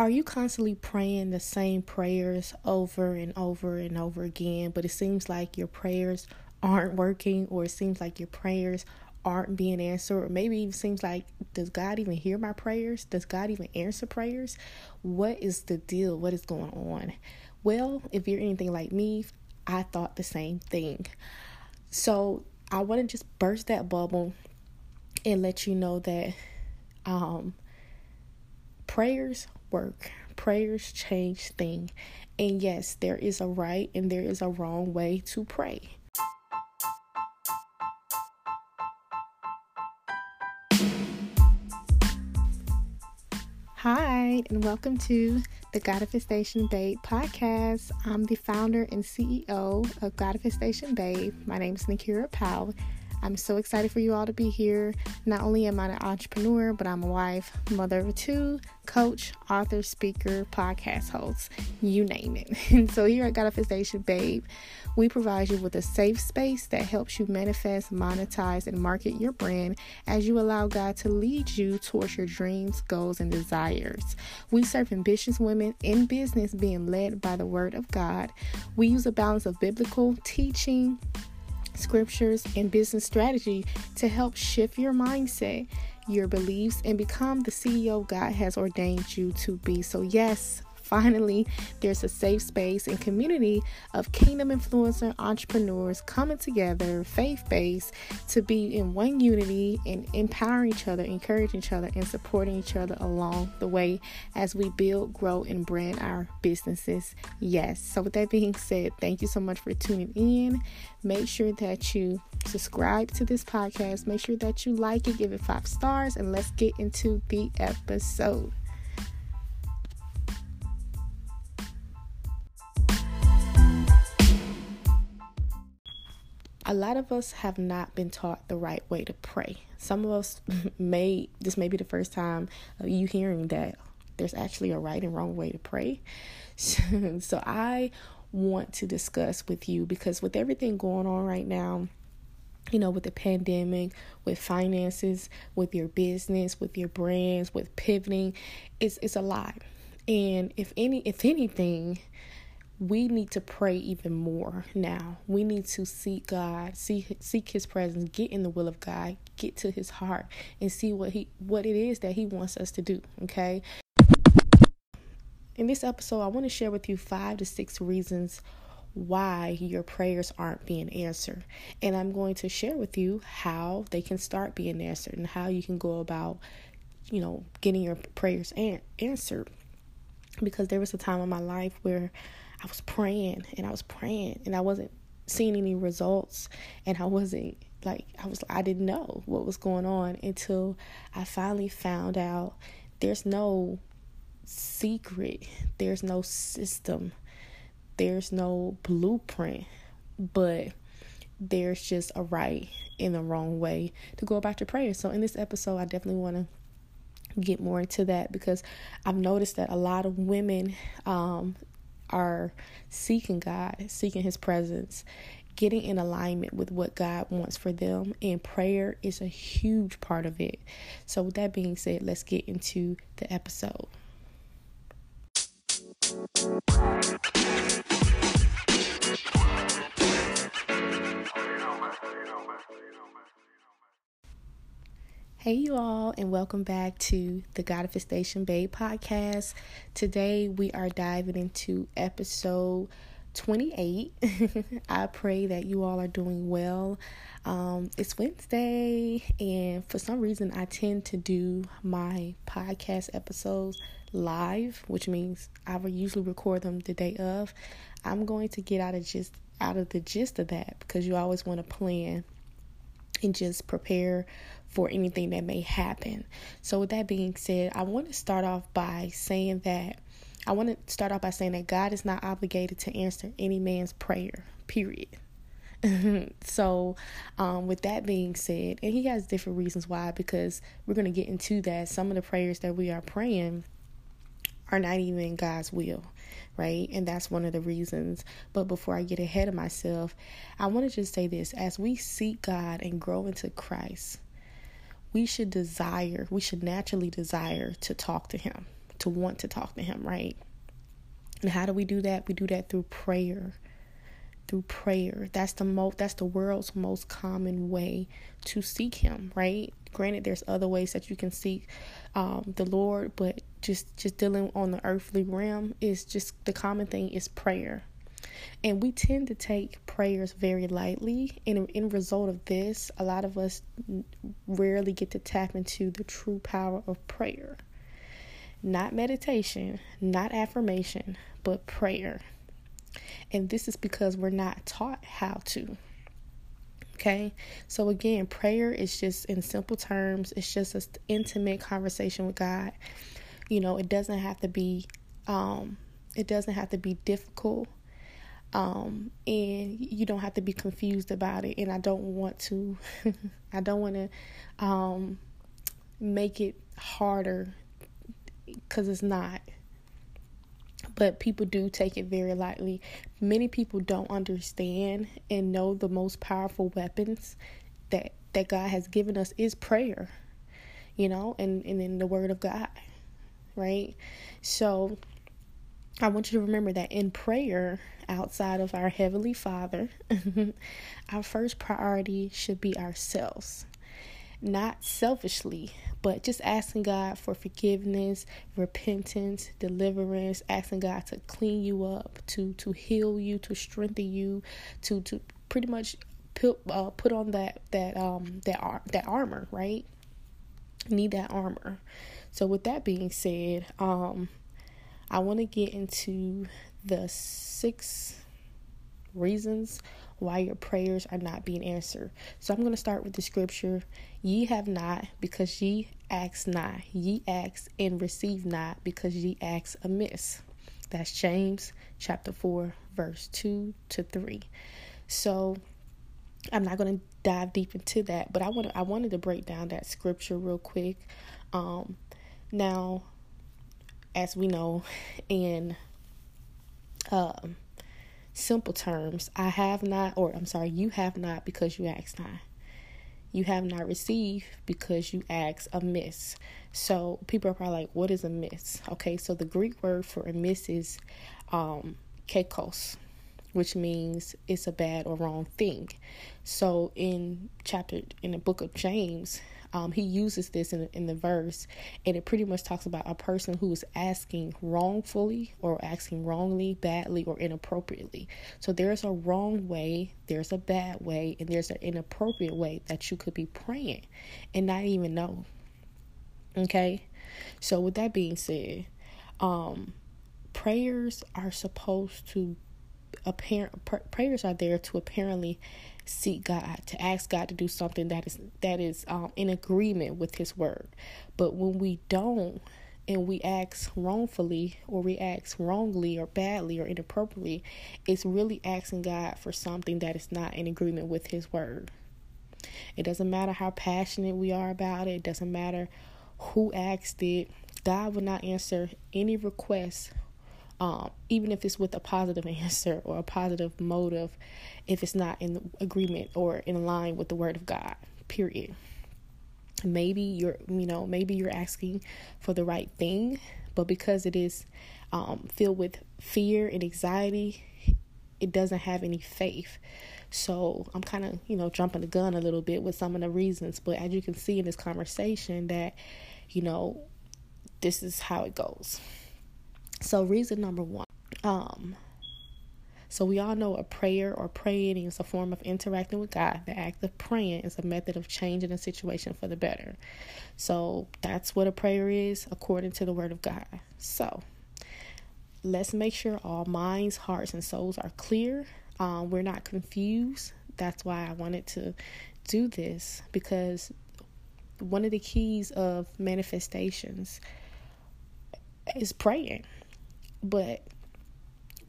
Are you constantly praying the same prayers over and over and over again, but it seems like your prayers aren't working, or it seems like your prayers aren't being answered, or maybe it seems like, does God even hear my prayers? Does God even answer prayers? What is the deal? What is going on? Well, if you're anything like me, I thought the same thing. So I want to just burst that bubble and let you know that um, prayers work. Prayers change things. And yes, there is a right and there is a wrong way to pray. Hi, and welcome to the Godifestation Babe podcast. I'm the founder and CEO of Godifestation Babe. My name is Nakiara Powell, I'm so excited for you all to be here. Not only am I an entrepreneur, but I'm a wife, mother of two, coach, author, speaker, podcast host, you name it. And so here at Godifestation Babe, we provide you with a safe space that helps you manifest, monetize, and market your brand as you allow God to lead you towards your dreams, goals, and desires. We serve ambitious women in business being led by the Word of God. We use a balance of biblical teaching scriptures, and business strategy to help shift your mindset, your beliefs, and become the CEO God has ordained you to be. So, yes, finally, there's a safe space and community of kingdom influencer entrepreneurs coming together, faith based, to be in one unity and empowering each other, encouraging each other, and supporting each other along the way as we build, grow, and brand our businesses. Yes. So, with that being said, thank you so much for tuning in. Make sure that you subscribe to this podcast. Make sure that you like it, give it five stars, and let's get into the episode. A lot of us have not been taught the right way to pray. Some of us may, this may be the first time you hearing that there's actually a right and wrong way to pray. so I want to discuss with you because with everything going on right now, you know, with the pandemic, with finances, with your business, with your brands, with pivoting, it's it's a lot. And if any if anything, we need to pray even more now. We need to seek God, see seek his presence, get in the will of God, get to his heart and see what he what it is that he wants us to do, okay? In this episode, I want to share with you 5 to 6 reasons why your prayers aren't being answered. And I'm going to share with you how they can start being answered and how you can go about, you know, getting your prayers an- answered. Because there was a time in my life where I was praying and I was praying and I wasn't seeing any results and I wasn't like I was I didn't know what was going on until I finally found out there's no secret, there's no system, there's no blueprint, but there's just a right and a wrong way to go about your prayer. So in this episode I definitely want to get more into that because I've noticed that a lot of women um, are seeking God, seeking His presence, getting in alignment with what God wants for them. And prayer is a huge part of it. So, with that being said, let's get into the episode. Hey, you all, and welcome back to the Godifestation Babe podcast. Today, we are diving into episode 28. I pray that you all are doing well. Um, it's Wednesday, and for some reason, I tend to do my podcast episodes live, which means I will usually record them the day of. I'm going to get out of just out of the gist of that because you always want to plan and just prepare for anything that may happen. So, with that being said, I want to start off by saying that I want to start off by saying that God is not obligated to answer any man's prayer, period. so, um, with that being said, and he has different reasons why, because we're going to get into that. Some of the prayers that we are praying are not even God's will, right? And that's one of the reasons. But before I get ahead of myself, I want to just say this as we seek God and grow into Christ, we should desire, we should naturally desire to talk to Him, to want to talk to him, right? And how do we do that? We do that through prayer. Through prayer. That's the most that's the world's most common way to seek him, right? Granted there's other ways that you can seek um, the Lord, but just just dealing on the earthly realm is just the common thing is prayer. And we tend to take prayers very lightly. And in result of this, a lot of us rarely get to tap into the true power of prayer. Not meditation, not affirmation, but prayer. And this is because we're not taught how to. Okay, so again, prayer is just in simple terms, it's just an intimate conversation with God. You know, it doesn't have to be, um, it doesn't have to be difficult um, and you don't have to be confused about it. And i don't want to i don't want to um, make it harder because it's not. But people do take it very lightly. Many people don't understand and know the most powerful weapons that that god has given us is prayer you know and and in the word of god right? So I want you to remember that in prayer, outside of our Heavenly Father, our first priority should be ourselves. Not selfishly, but just asking God for forgiveness, repentance, deliverance, asking God to clean you up, to to heal you, to strengthen you, to to pretty much put uh, put on that that um that ar- that armor, right? need that armor. So with that being said, um I want to get into the six reasons why your prayers are not being answered. So I'm going to start with the scripture Ye have not because ye ask not. Ye ask and receive not because ye ask amiss. That's James chapter 4, verse 2 to 3. So I'm not going to dive deep into that, but I want I wanted to break down that scripture real quick. Um, now, as we know, in um, simple terms, I have not, or I'm sorry, you have not because you asked not. You have not received because you ask amiss. So people are probably like, what is amiss? Okay, so the Greek word for amiss is um, kakos, which means it's a bad or wrong thing. So in chapter in the book of James, um, he uses this in, in the verse, and it pretty much talks about a person who is asking wrongfully or asking wrongly, badly, or inappropriately. So there's a wrong way, there's a bad way, and there's an inappropriate way that you could be praying and not even know. Okay? So, with that being said, um, prayers are supposed to apparent prayers are there to apparently seek God, to ask God to do something that is that is um, in agreement with His word. But when we don't, and we ask wrongfully, or we ask wrongly, or badly, or inappropriately, it's really asking God for something that is not in agreement with His word. It doesn't matter how passionate we are about it. It doesn't matter who asked it. God will not answer any request um, even if it's with a positive answer or a positive motive, if it's not in agreement or in line with the word of God, period. Maybe you're, you know, maybe you're asking for the right thing, but because it is um, filled with fear and anxiety, it doesn't have any faith. So I'm kind of, you know, jumping the gun a little bit with some of the reasons, but as you can see in this conversation, that, you know, this is how it goes. So, reason number one, um, so we all know a prayer or praying is a form of interacting with God. The act of praying is a method of changing a situation for the better. So that's what a prayer is according to the word of God. So let's make sure all minds, hearts, and souls are clear. Um, we're not confused. That's why I wanted to do this because one of the keys of manifestations is praying but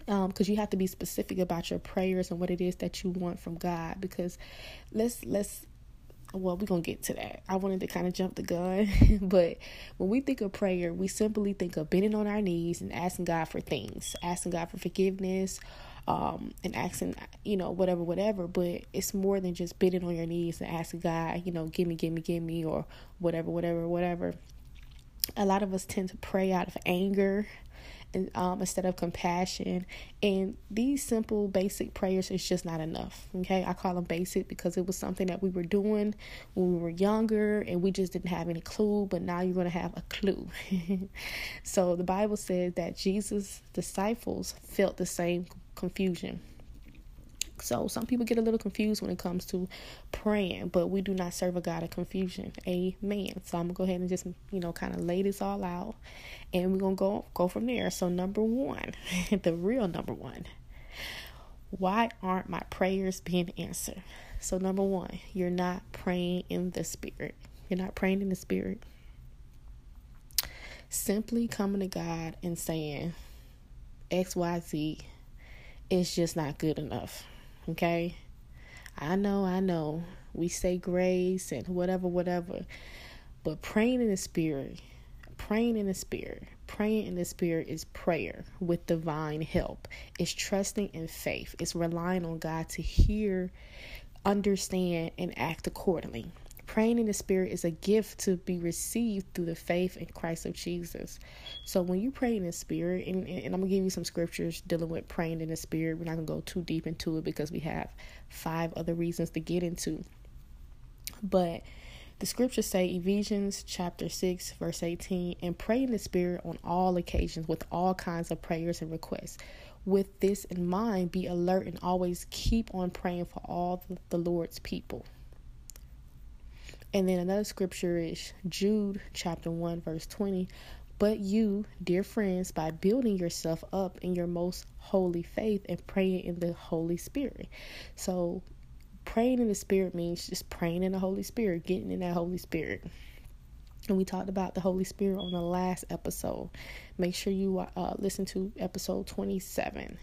um because you have to be specific about your prayers and what it is that you want from god because let's let's well we're gonna get to that i wanted to kind of jump the gun but when we think of prayer we simply think of bending on our knees and asking god for things asking god for forgiveness um, and asking, you know, whatever, whatever. But it's more than just bending on your knees and asking God, you know, give me, give me, give me, or whatever, whatever, whatever. a lot of us tend to pray out of anger um, instead of compassion. And these simple, basic prayers is just not enough. Okay, I call them basic because it was something that we were doing when we were younger, and we just didn't have any clue. But now you're going to have a clue. so the Bible says that Jesus' disciples felt the same confusion. So some people get a little confused when it comes to praying, but we do not serve a God of confusion. Amen. So I'm gonna go ahead and just you know kind of lay this all out, and we're gonna go go from there. So number one, the real number one, why aren't my prayers being answered? So number one, you're not praying in the spirit. You're not praying in the spirit. Simply coming to God and saying X Y Z is just not good enough. Okay? I know, I know. We say grace and whatever, whatever. But praying in the spirit, praying in the spirit, praying in the spirit is prayer with divine help. It's trusting in faith. It's relying on God to hear, understand, and act accordingly. Praying in the Spirit is a gift to be received through the faith in Christ of Jesus. So when you pray in the Spirit, and, and I'm going to give you some scriptures dealing with praying in the Spirit, we're not going to go too deep into it because we have five other reasons to get into. But the scriptures say Ephesians chapter 6 verse 18 and pray in the spirit on all occasions with all kinds of prayers and requests. With this in mind, be alert and always keep on praying for all the Lord's people. And then another scripture is Jude chapter 1 verse 20. But you, dear friends, by building yourself up in your most holy faith and praying in the Holy Spirit. So praying in the Spirit means just praying in the Holy Spirit, getting in that Holy Spirit. And we talked about the Holy Spirit on the last episode. Make sure you uh, listen to episode 27.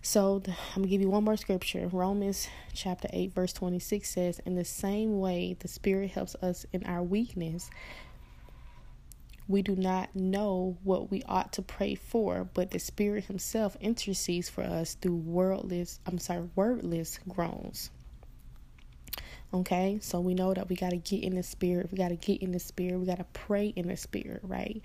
So I'm going to give you one more scripture. Romans chapter 8, verse 26 says, In the same way, the Spirit helps us in our weakness. We do not know what we ought to pray for, but the Spirit Himself intercedes for us through wordless, I'm sorry, wordless groans. Okay, so we know that we got to get in the Spirit. We got to get in the Spirit. We got to pray in the Spirit, right?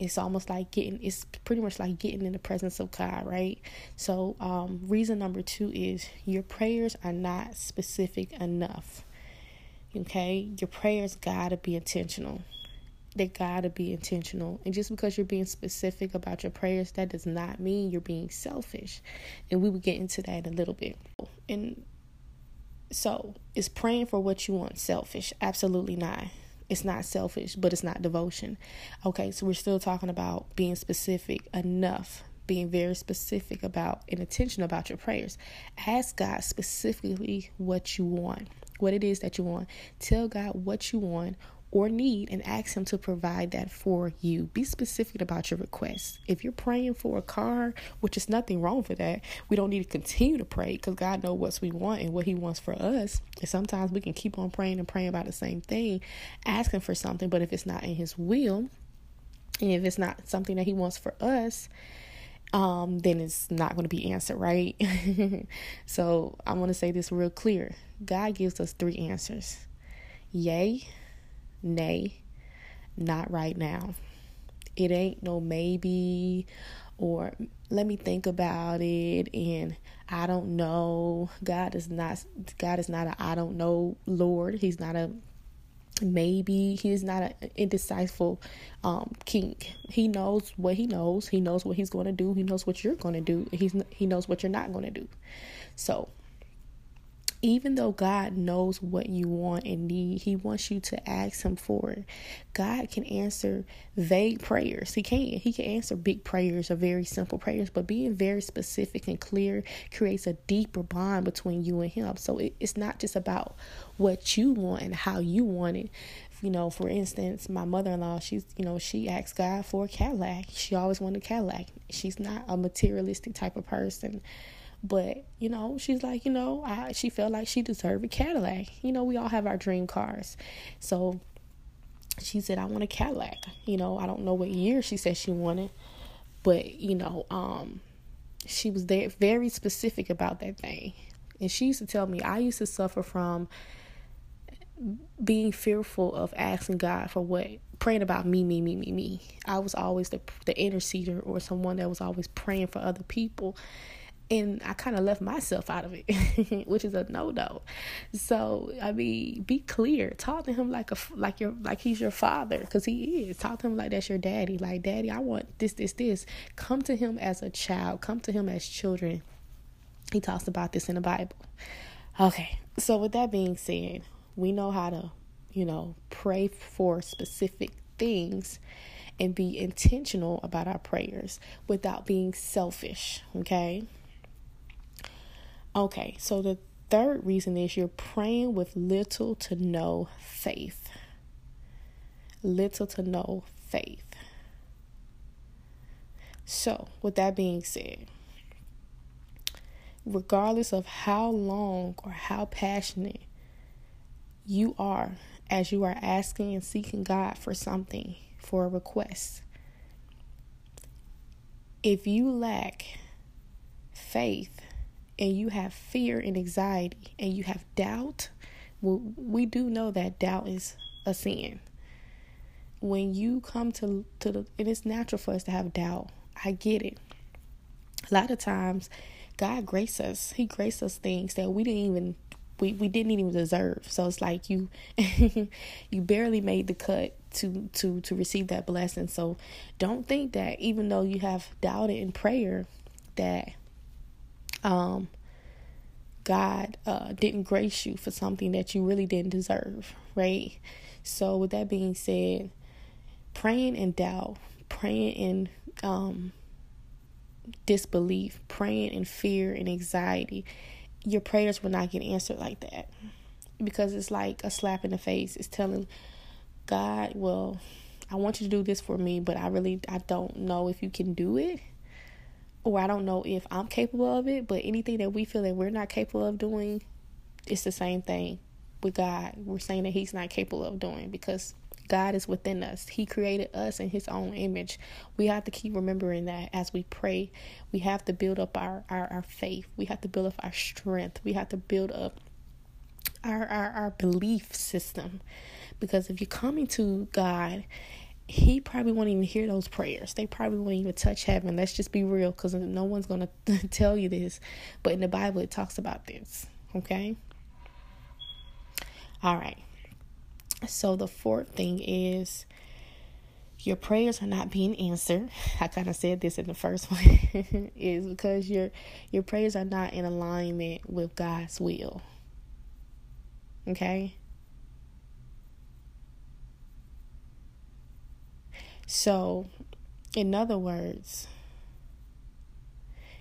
It's almost like getting it's pretty much like getting in the presence of God, right? So, um, reason number two is your prayers are not specific enough. Okay, your prayers gotta be intentional. They gotta be intentional. And just because you're being specific about your prayers, that does not mean you're being selfish. And we will get into that in a little bit. And so, is praying for what you want selfish? Absolutely not. It's not selfish, but it's not devotion. Okay, so we're still talking about being specific enough, being very specific about and intentional about your prayers. Ask God specifically what you want, what it is that you want. Tell God what you want, or need and ask Him to provide that for you. Be specific about your requests. If you're praying for a car, which is nothing wrong for that, we don't need to continue to pray because God knows what we want and what He wants for us. And sometimes we can keep on praying and praying about the same thing, asking for something, but if it's not in His will, and if it's not something that He wants for us, um, then it's not going to be answered, right? so I want to say this real clear God gives us three answers yay, nay, not right now. It ain't no maybe or let me think about it and I don't know. God is not God is not a I don't know Lord. He's not a maybe he's not an indecisive um, king he knows what he knows he knows what he's going to do he knows what you're going to do he's he knows what you're not going to do so even though God knows what you want and need, He wants you to ask Him for it. God can answer vague prayers. He can. He can answer big prayers or very simple prayers, but being very specific and clear creates a deeper bond between you and Him. So it, it's not just about what you want and how you want it. You know, for instance, my mother in law, she's, you know, she asked God for a Cadillac. She always wanted a Cadillac. She's not a materialistic type of person. But, you know, she's like, you know, I she felt like she deserved a Cadillac. You know, we all have our dream cars. So she said, I want a Cadillac. You know, I don't know what year she said she wanted, but you know, um, she was there very specific about that thing. And she used to tell me I used to suffer from being fearful of asking God for what praying about me, me, me, me, me. I was always the the interceder or someone that was always praying for other people. And I kind of left myself out of it, which is a no no. So I mean, be clear. Talk to him like a like your like he's your father, because he is. Talk to him like that's your daddy. Like daddy, I want this, this, this. Come to him as a child. Come to him as children. He talks about this in the Bible. Okay, so with that being said, we know how to you know, pray for specific things and be intentional about our prayers without being selfish, okay? Okay, so the third reason is you're praying with little to no faith. Little to no faith. So, with that being said, regardless of how long or how passionate you are as you are asking and seeking God for something, for a request. If you lack faith and you have fear and anxiety and you have doubt, well, we do know that doubt is a sin. When you come to to the, and it's natural for us to have doubt. I get it. A lot of times, God graces us. He graces us things that we didn't even we, we didn't even deserve. So it's like you you barely made the cut to to to receive that blessing. So don't think that even though you have doubted in prayer that um God uh, didn't grace you for something that you really didn't deserve, right? So with that being said, praying in doubt, praying in um disbelief, praying in fear and anxiety your prayers will not get answered like that because it's like a slap in the face. It's telling God, well, I want you to do this for me, but I really I don't know if you can do it. Or I don't know if I'm capable of it, but anything that we feel that we're not capable of doing, it's the same thing with God. We're saying that he's not capable of doing because God is within us. He created us in His own image. We have to keep remembering that as we pray. We have to build up our, our, our faith. We have to build up our strength. We have to build up our, our, our belief system. Because if you're coming to God, He probably won't even hear those prayers. They probably won't even touch heaven. Let's just be real because no one's going to tell you this. But in the Bible, it talks about this. Okay? All right. So the fourth thing is your prayers are not being answered. I kind of said this in the first one is because your your prayers are not in alignment with God's will. Okay? So, in other words,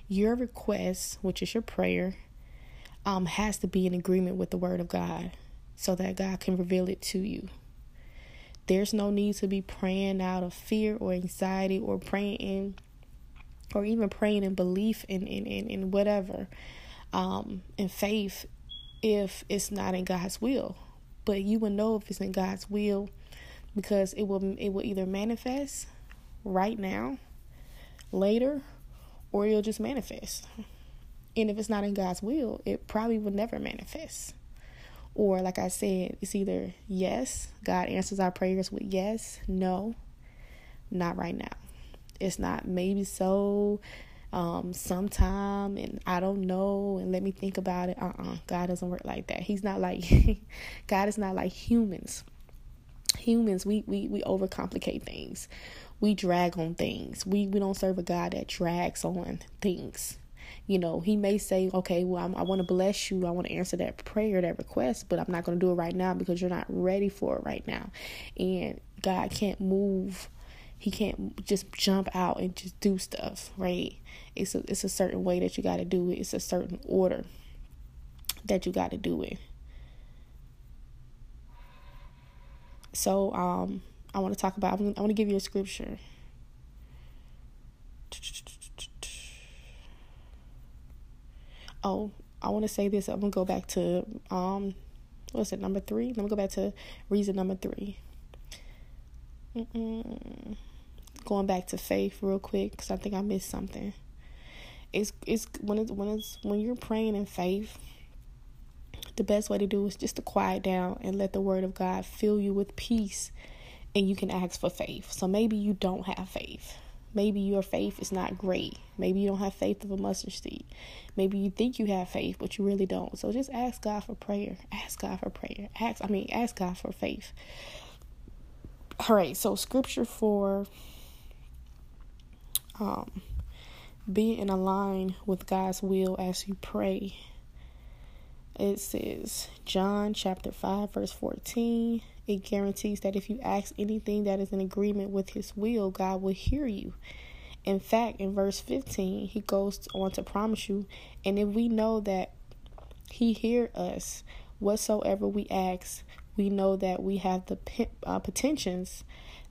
your request, which is your prayer, um, has to be in agreement with the word of God so that God can reveal it to you. There's no need to be praying out of fear or anxiety or praying in or even praying in belief in in, in, in whatever um in faith if it's not in God's will. But you will know if it's in God's will because it will it will either manifest right now, later, or it'll just manifest. And if it's not in God's will, it probably will never manifest. Or, like I said, it's either yes, God answers our prayers with yes, no, not right now. It's not maybe so, um, sometime, and I don't know, and let me think about it. Uh uh-uh. uh God doesn't work like that. He's not like, God is not like humans. Humans, we, we, we overcomplicate things. We drag on things. We, we don't serve a God that drags on things you know, he may say, okay, well, I'm, i want to bless you. I want to answer that prayer, that request, but I'm not going to do it right now because you're not ready for it right now. And God can't move. He can't just jump out and just do stuff, right? It's a, it's a certain way that you got to do it. It's a certain order that you got to do it. So, um, I want to talk about, I want to give you a scripture. Oh, I want to say this. I'm gonna go back to um, what's it? Number three. Let me go back to reason number 3 Mm-mm. Going back to faith real quick because I think I missed something. It's it's when it's when it's when you're praying in faith. The best way to do is just to quiet down and let the word of God fill you with peace and you can ask for faith. So maybe you don't have faith. Maybe your faith is not great. Maybe you don't have faith of a mustard seed. Maybe you think you have faith, but you really don't. So just ask God for prayer. Ask God for prayer. Ask I mean ask God for faith. All right, so scripture for um being in a line with God's will as you pray. It says John chapter 5 verse 14 it guarantees that if you ask anything that is in agreement with his will, God will hear you. In fact, in verse 15, he goes on to promise you, and if we know that he hear us whatsoever we ask, we know that we have the uh, petitions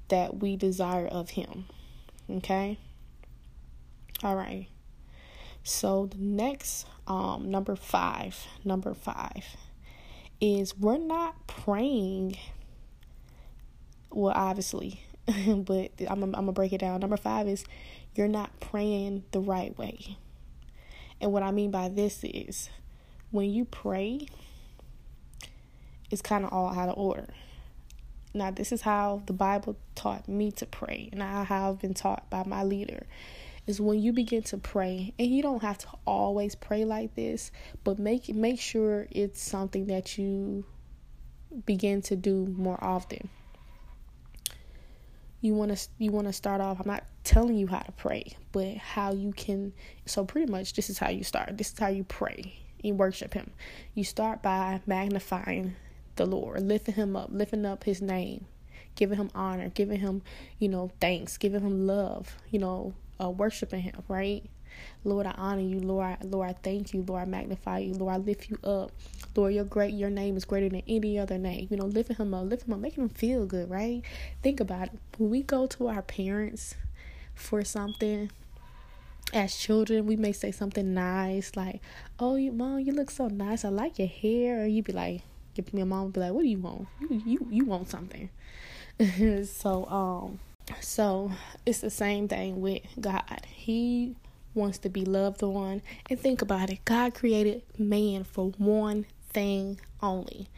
that we desire of him. Okay? All right. So the next um number 5, number 5 is we're not praying well, obviously, but I'm, I'm gonna break it down. Number five is you're not praying the right way. And what I mean by this is when you pray, it's kind of all out of order. Now, this is how the Bible taught me to pray, and I have been taught by my leader. Is when you begin to pray, and you don't have to always pray like this, but make make sure it's something that you begin to do more often. You want to you want to start off i'm not telling you how to pray but how you can so pretty much this is how you start. This is how you pray and worship him. You start by magnifying the lord lifting him up lifting up his name giving him honor giving him you know thanks giving him love you know uh, worshiping him right Lord, I honor you. Lord, I, Lord, I thank you. Lord, I magnify you. Lord, I lift you up. Lord, you're great. Your name is greater than any other name. You know, lifting him up, lifting him up, making him feel good, right? Think about it. When we go to our parents for something, as children, we may say something nice like, "Oh, you mom, you look so nice. I like your hair." Or you'd be like, "Give me a mom." Be like, "What do you want? You you you want something?" so um, so it's the same thing with God. He wants to be loved on. And think about it God created man for one thing only.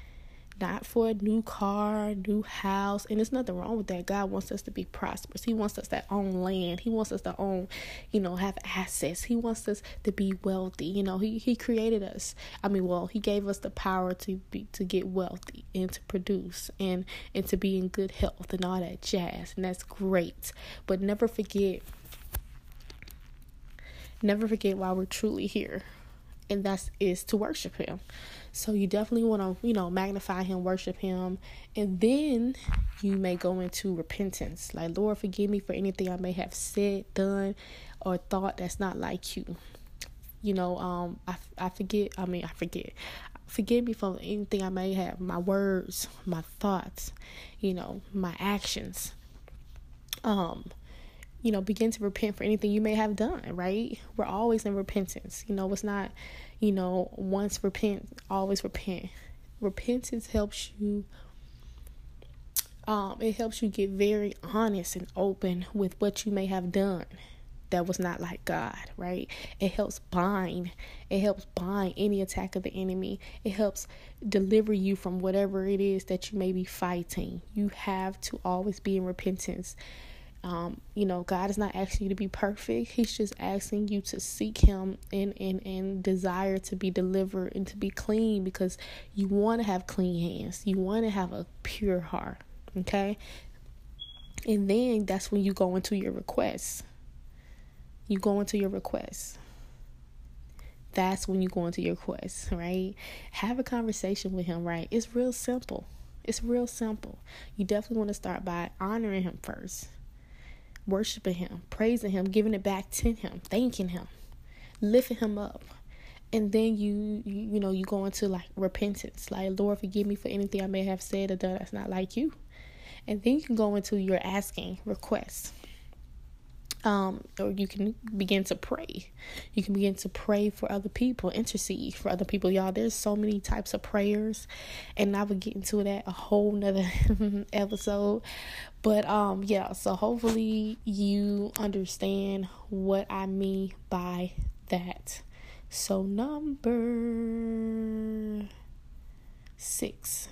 Not for a new car, new house, and there's nothing wrong with that. God wants us to be prosperous. He wants us to own land. He wants us to own, you know, have assets. He wants us to be wealthy. You know, He He created us. I mean, well, He gave us the power to be to get wealthy and to produce and and to be in good health and all that jazz, and that's great. But never forget never forget why we're truly here and that is to worship him so you definitely want to you know magnify him worship him and then you may go into repentance like lord forgive me for anything i may have said done or thought that's not like you you know um i, I forget i mean i forget forgive me for anything i may have my words my thoughts you know my actions um you know, begin to repent for anything you may have done, right? We're always in repentance. You know, it's not, you know, once repent, always repent. Repentance helps you um it helps you get very honest and open with what you may have done that was not like God, right? It helps bind. It helps bind any attack of the enemy. It helps deliver you from whatever it is that you may be fighting. You have to always be in repentance um, you know, God is not asking you to be perfect. He's just asking you to seek Him and, and, and desire to be delivered and to be clean because you want to have clean hands. You want to have a pure heart. Okay? And then that's when you go into your requests. You go into your requests. That's when you go into your requests, right? Have a conversation with Him, right? It's real simple. It's real simple. You definitely want to start by honoring Him first worshiping Him, praising Him, giving it back to Him, thanking Him, lifting Him up. And then you, you, you know, you go into like repentance, like Lord, forgive me for anything I may have said or done that's not like you. And then you can go into your asking requests um, or you can begin to pray. You can begin to pray for other people, intercede for other people. Y'all, there's so many types of prayers, and I would get into that a whole nother episode. But um, yeah, so hopefully you understand what I mean by that. So number six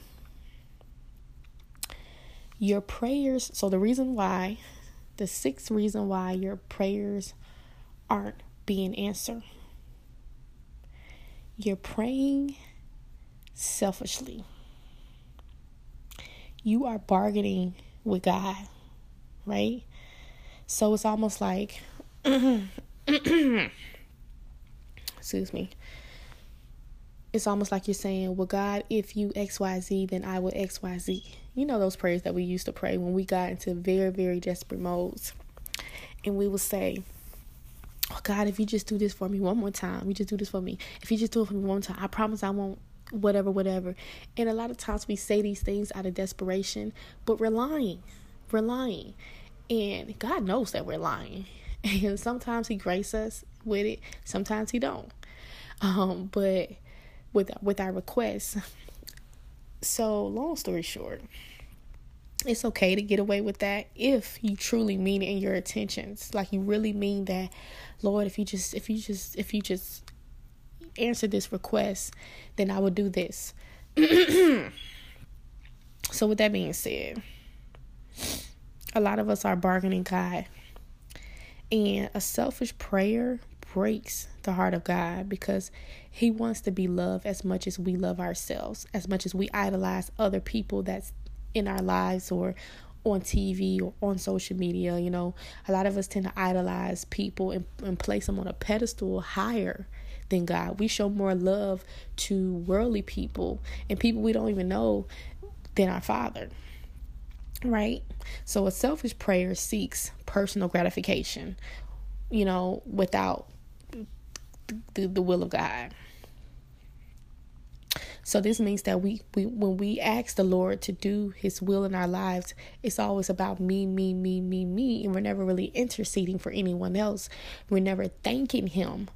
Your prayers, so the reason why, the sixth reason why your prayers aren't being answered. You're praying selfishly. You are bargaining with God, right? So it's almost like, excuse me, it's almost like you're saying, Well, God, if you XYZ, then I will XYZ. You know those prayers that we used to pray when we got into very, very desperate modes. And we would say, Oh God, if you just do this for me one more time, you just do this for me. If you just do it for me one time, I promise I won't whatever, whatever. And a lot of times we say these things out of desperation, but we're lying. We're lying. And God knows that we're lying. And sometimes he graces us with it, sometimes he don't. Um, but with with our requests. So, long story short, it's okay to get away with that if you truly mean it in your intentions. Like you really mean that, Lord, if you just if you just if you just answer this request, then I will do this. so with that being said, a lot of us are bargaining God. And a selfish prayer breaks the heart of God because He wants to be loved as much as we love ourselves, as much as we idolize other people that's in our lives or on TV or on social media. You know, a lot of us tend to idolize people and, and place them on a pedestal higher than God. We show more love to worldly people and people we don't even know than our Father. Right? So a selfish prayer seeks personal gratification, you know, without the, the will of God. So this means that we, we when we ask the Lord to do his will in our lives, it's always about me, me, me, me, me, and we're never really interceding for anyone else. We're never thanking him.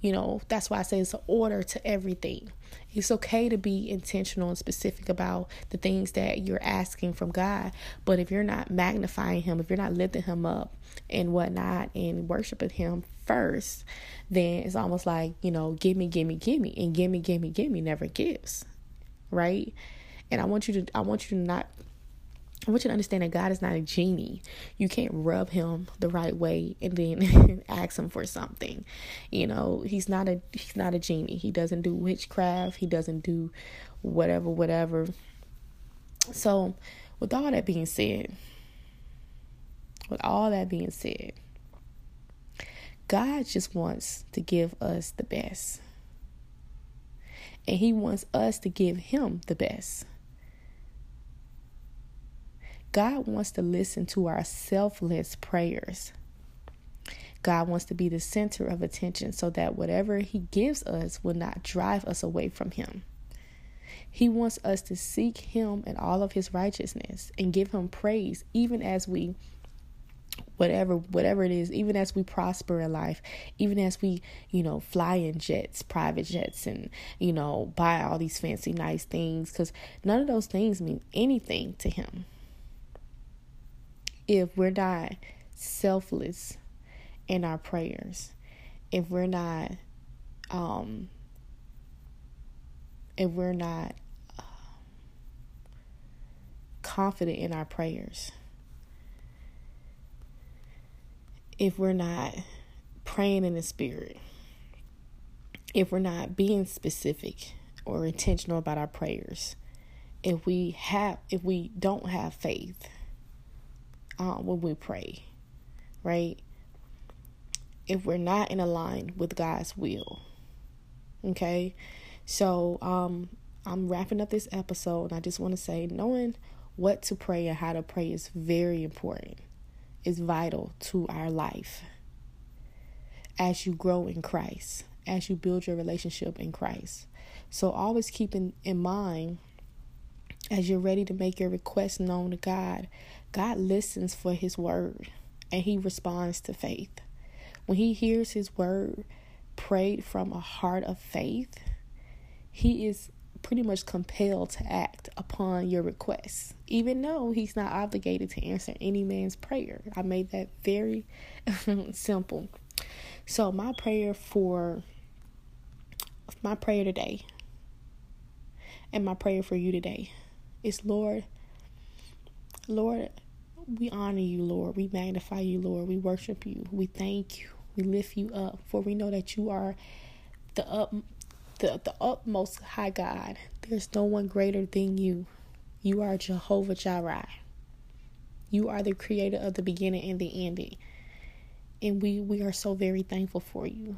You know, that's why I say it's an order to everything. It's okay to be intentional and specific about the things that you're asking from God. But if you're not magnifying Him, if you're not lifting Him up and whatnot and worshiping Him first, then it's almost like, you know, give me, give me, give me. And give me, give me, give me never gives. Right? And I want you to I want you to not I want you to understand that God is not a genie. You can't rub him the right way and then ask him for something. You know, he's not a he's not a genie. He doesn't do witchcraft. He doesn't do whatever whatever. So, with all that being said, with all that being said, God just wants to give us the best. And he wants us to give him the best. God wants to listen to our selfless prayers. God wants to be the center of attention so that whatever He gives us will not drive us away from Him. He wants us to seek Him and all of His righteousness and give Him praise, even as we whatever whatever it is even as we prosper in life even as we you know fly in jets private jets and you know buy all these fancy nice things cuz none of those things mean anything to him if we're not selfless in our prayers, if we're not, um, if we're not uh, confident in our prayers, if we're not praying in the spirit, if we're not being specific or intentional about our prayers, if we have, if we don't have faith, when we pray, right? If we're not in line with God's will, okay? So, um, I'm wrapping up this episode, and I just want to say knowing what to pray and how to pray is very important, it's vital to our life as you grow in Christ, as you build your relationship in Christ. So, always keeping in mind as you're ready to make your request known to God, God listens for his word and he responds to faith. When he hears his word prayed from a heart of faith, he is pretty much compelled to act upon your request, even though he's not obligated to answer any man's prayer. I made that very simple. So, my prayer for my prayer today and my prayer for you today is Lord, Lord, we honor you, Lord. We magnify you, Lord. We worship you. We thank you. We lift you up, for we know that you are the up the, the utmost high God. There's no one greater than you. You are Jehovah Jireh. You are the creator of the beginning and the ending. And we, we are so very thankful for you.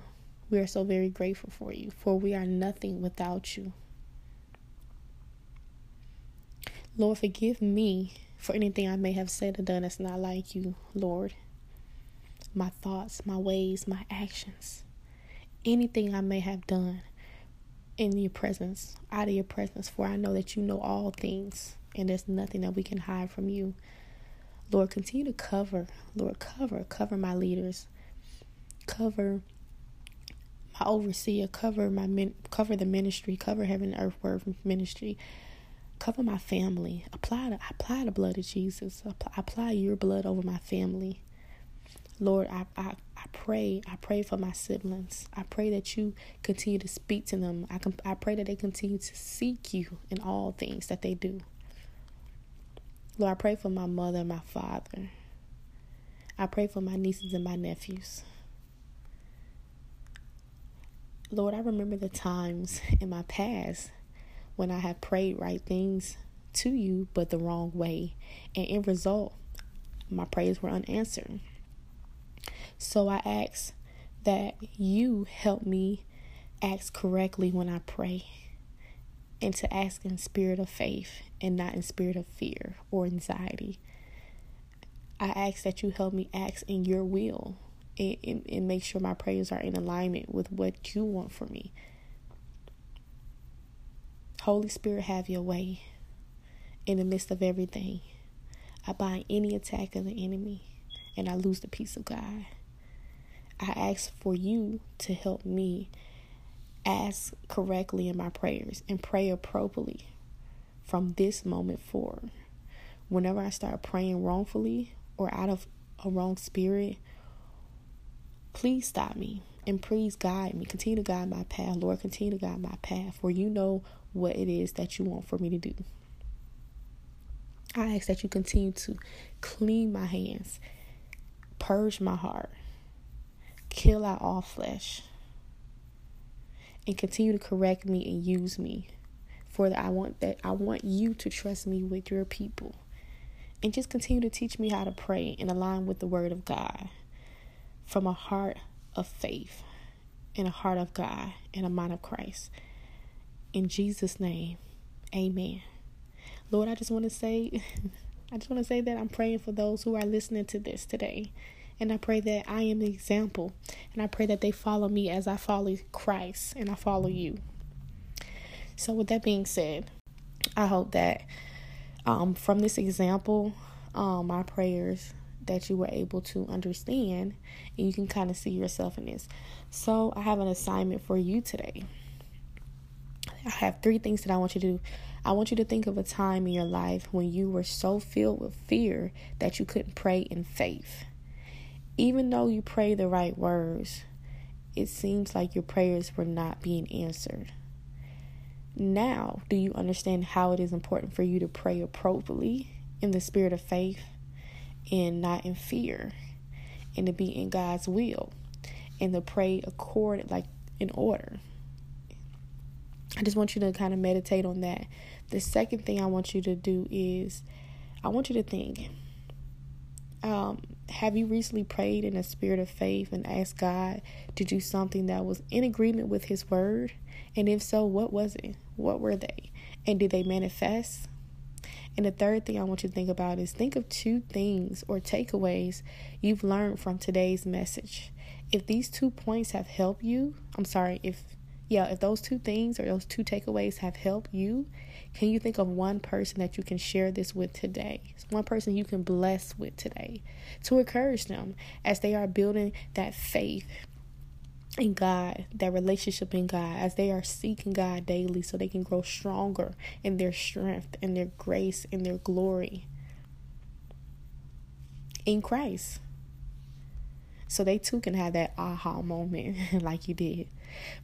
We are so very grateful for you, for we are nothing without you. Lord, forgive me for anything I may have said or done that's not like you, Lord. My thoughts, my ways, my actions, anything I may have done in your presence, out of your presence, for I know that you know all things and there's nothing that we can hide from you. Lord, continue to cover, Lord, cover, cover my leaders, cover my overseer, cover my min, cover the ministry, cover heaven and earth word ministry, cover my family. Apply the apply the blood of Jesus. Apply, apply your blood over my family. Lord, I, I I pray, I pray for my siblings. I pray that you continue to speak to them. I can, I pray that they continue to seek you in all things that they do. Lord, I pray for my mother and my father. I pray for my nieces and my nephews. Lord, I remember the times in my past when I have prayed right things to you, but the wrong way. And in result, my prayers were unanswered. So I ask that you help me ask correctly when I pray and to ask in spirit of faith and not in spirit of fear or anxiety. I ask that you help me ask in your will and, and, and make sure my prayers are in alignment with what you want for me. Holy Spirit, have your way in the midst of everything. I bind any attack of the enemy and I lose the peace of God. I ask for you to help me ask correctly in my prayers and pray appropriately from this moment forward. Whenever I start praying wrongfully or out of a wrong spirit, please stop me and please guide me. Continue to guide my path. Lord, continue to guide my path, for you know what it is that you want for me to do. I ask that you continue to clean my hands, purge my heart, kill out all flesh, and continue to correct me and use me. For that I want that I want you to trust me with your people. And just continue to teach me how to pray and align with the word of God from a heart of faith and a heart of God and a mind of Christ. In Jesus' name, amen. Lord, I just want to say, I just want to say that I'm praying for those who are listening to this today. And I pray that I am the example. And I pray that they follow me as I follow Christ and I follow you. So, with that being said, I hope that um, from this example, um, my prayers that you were able to understand and you can kind of see yourself in this. So, I have an assignment for you today. I have three things that I want you to do. I want you to think of a time in your life when you were so filled with fear that you couldn't pray in faith even though you pray the right words, it seems like your prayers were not being answered. Now, do you understand how it is important for you to pray appropriately in the spirit of faith and not in fear, and to be in God's will, and to pray according like in order? I just want you to kind of meditate on that. The second thing I want you to do is I want you to think um, have you recently prayed in a spirit of faith and asked God to do something that was in agreement with His word? And if so, what was it? What were they? And did they manifest? And the third thing I want you to think about is think of two things or takeaways you've learned from today's message. If these two points have helped you, I'm sorry, if yeah, if those two things or those two takeaways have helped you, can you think of one person that you can share this with today? One person you can bless with today to encourage them as they are building that faith in God, that relationship in God, as they are seeking God daily so they can grow stronger in their strength, in their grace, in their glory in Christ. So they too can have that aha moment like you did.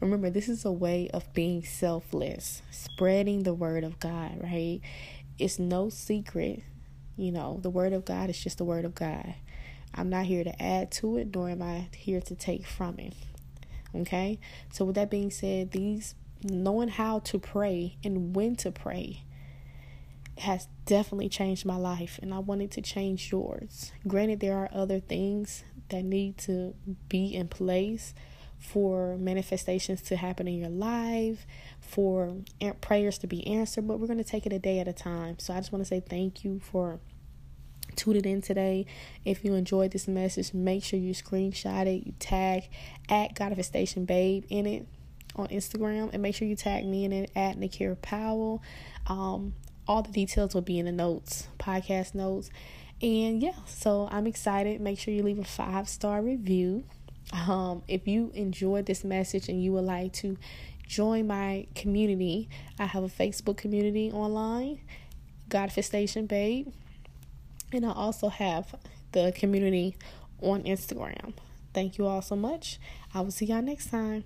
Remember, this is a way of being selfless, spreading the word of God, right? It's no secret You know, the word of God is just the word of God. I'm not here to add to it, nor am I here to take from it. Okay? So, with that being said, these knowing how to pray and when to pray has definitely changed my life, and I wanted to change yours. Granted, there are other things that need to be in place for manifestations to happen in your life, for prayers to be answered, but we're going to take it a day at a time. So I just want to say thank you for tuning in today. If you enjoyed this message, make sure you screenshot it, you tag at Godifestation Babe in it on Instagram, and make sure you tag me in it at Nakiara Powell. Um, all the details will be in the notes, podcast notes. And yeah, so I'm excited. Make sure you leave a five star review. Um, if you enjoyed this message and you would like to join my community, I have a Facebook community online, Godifestation Babe, and I also have the community on Instagram. Thank you all so much. I will see y'all next time.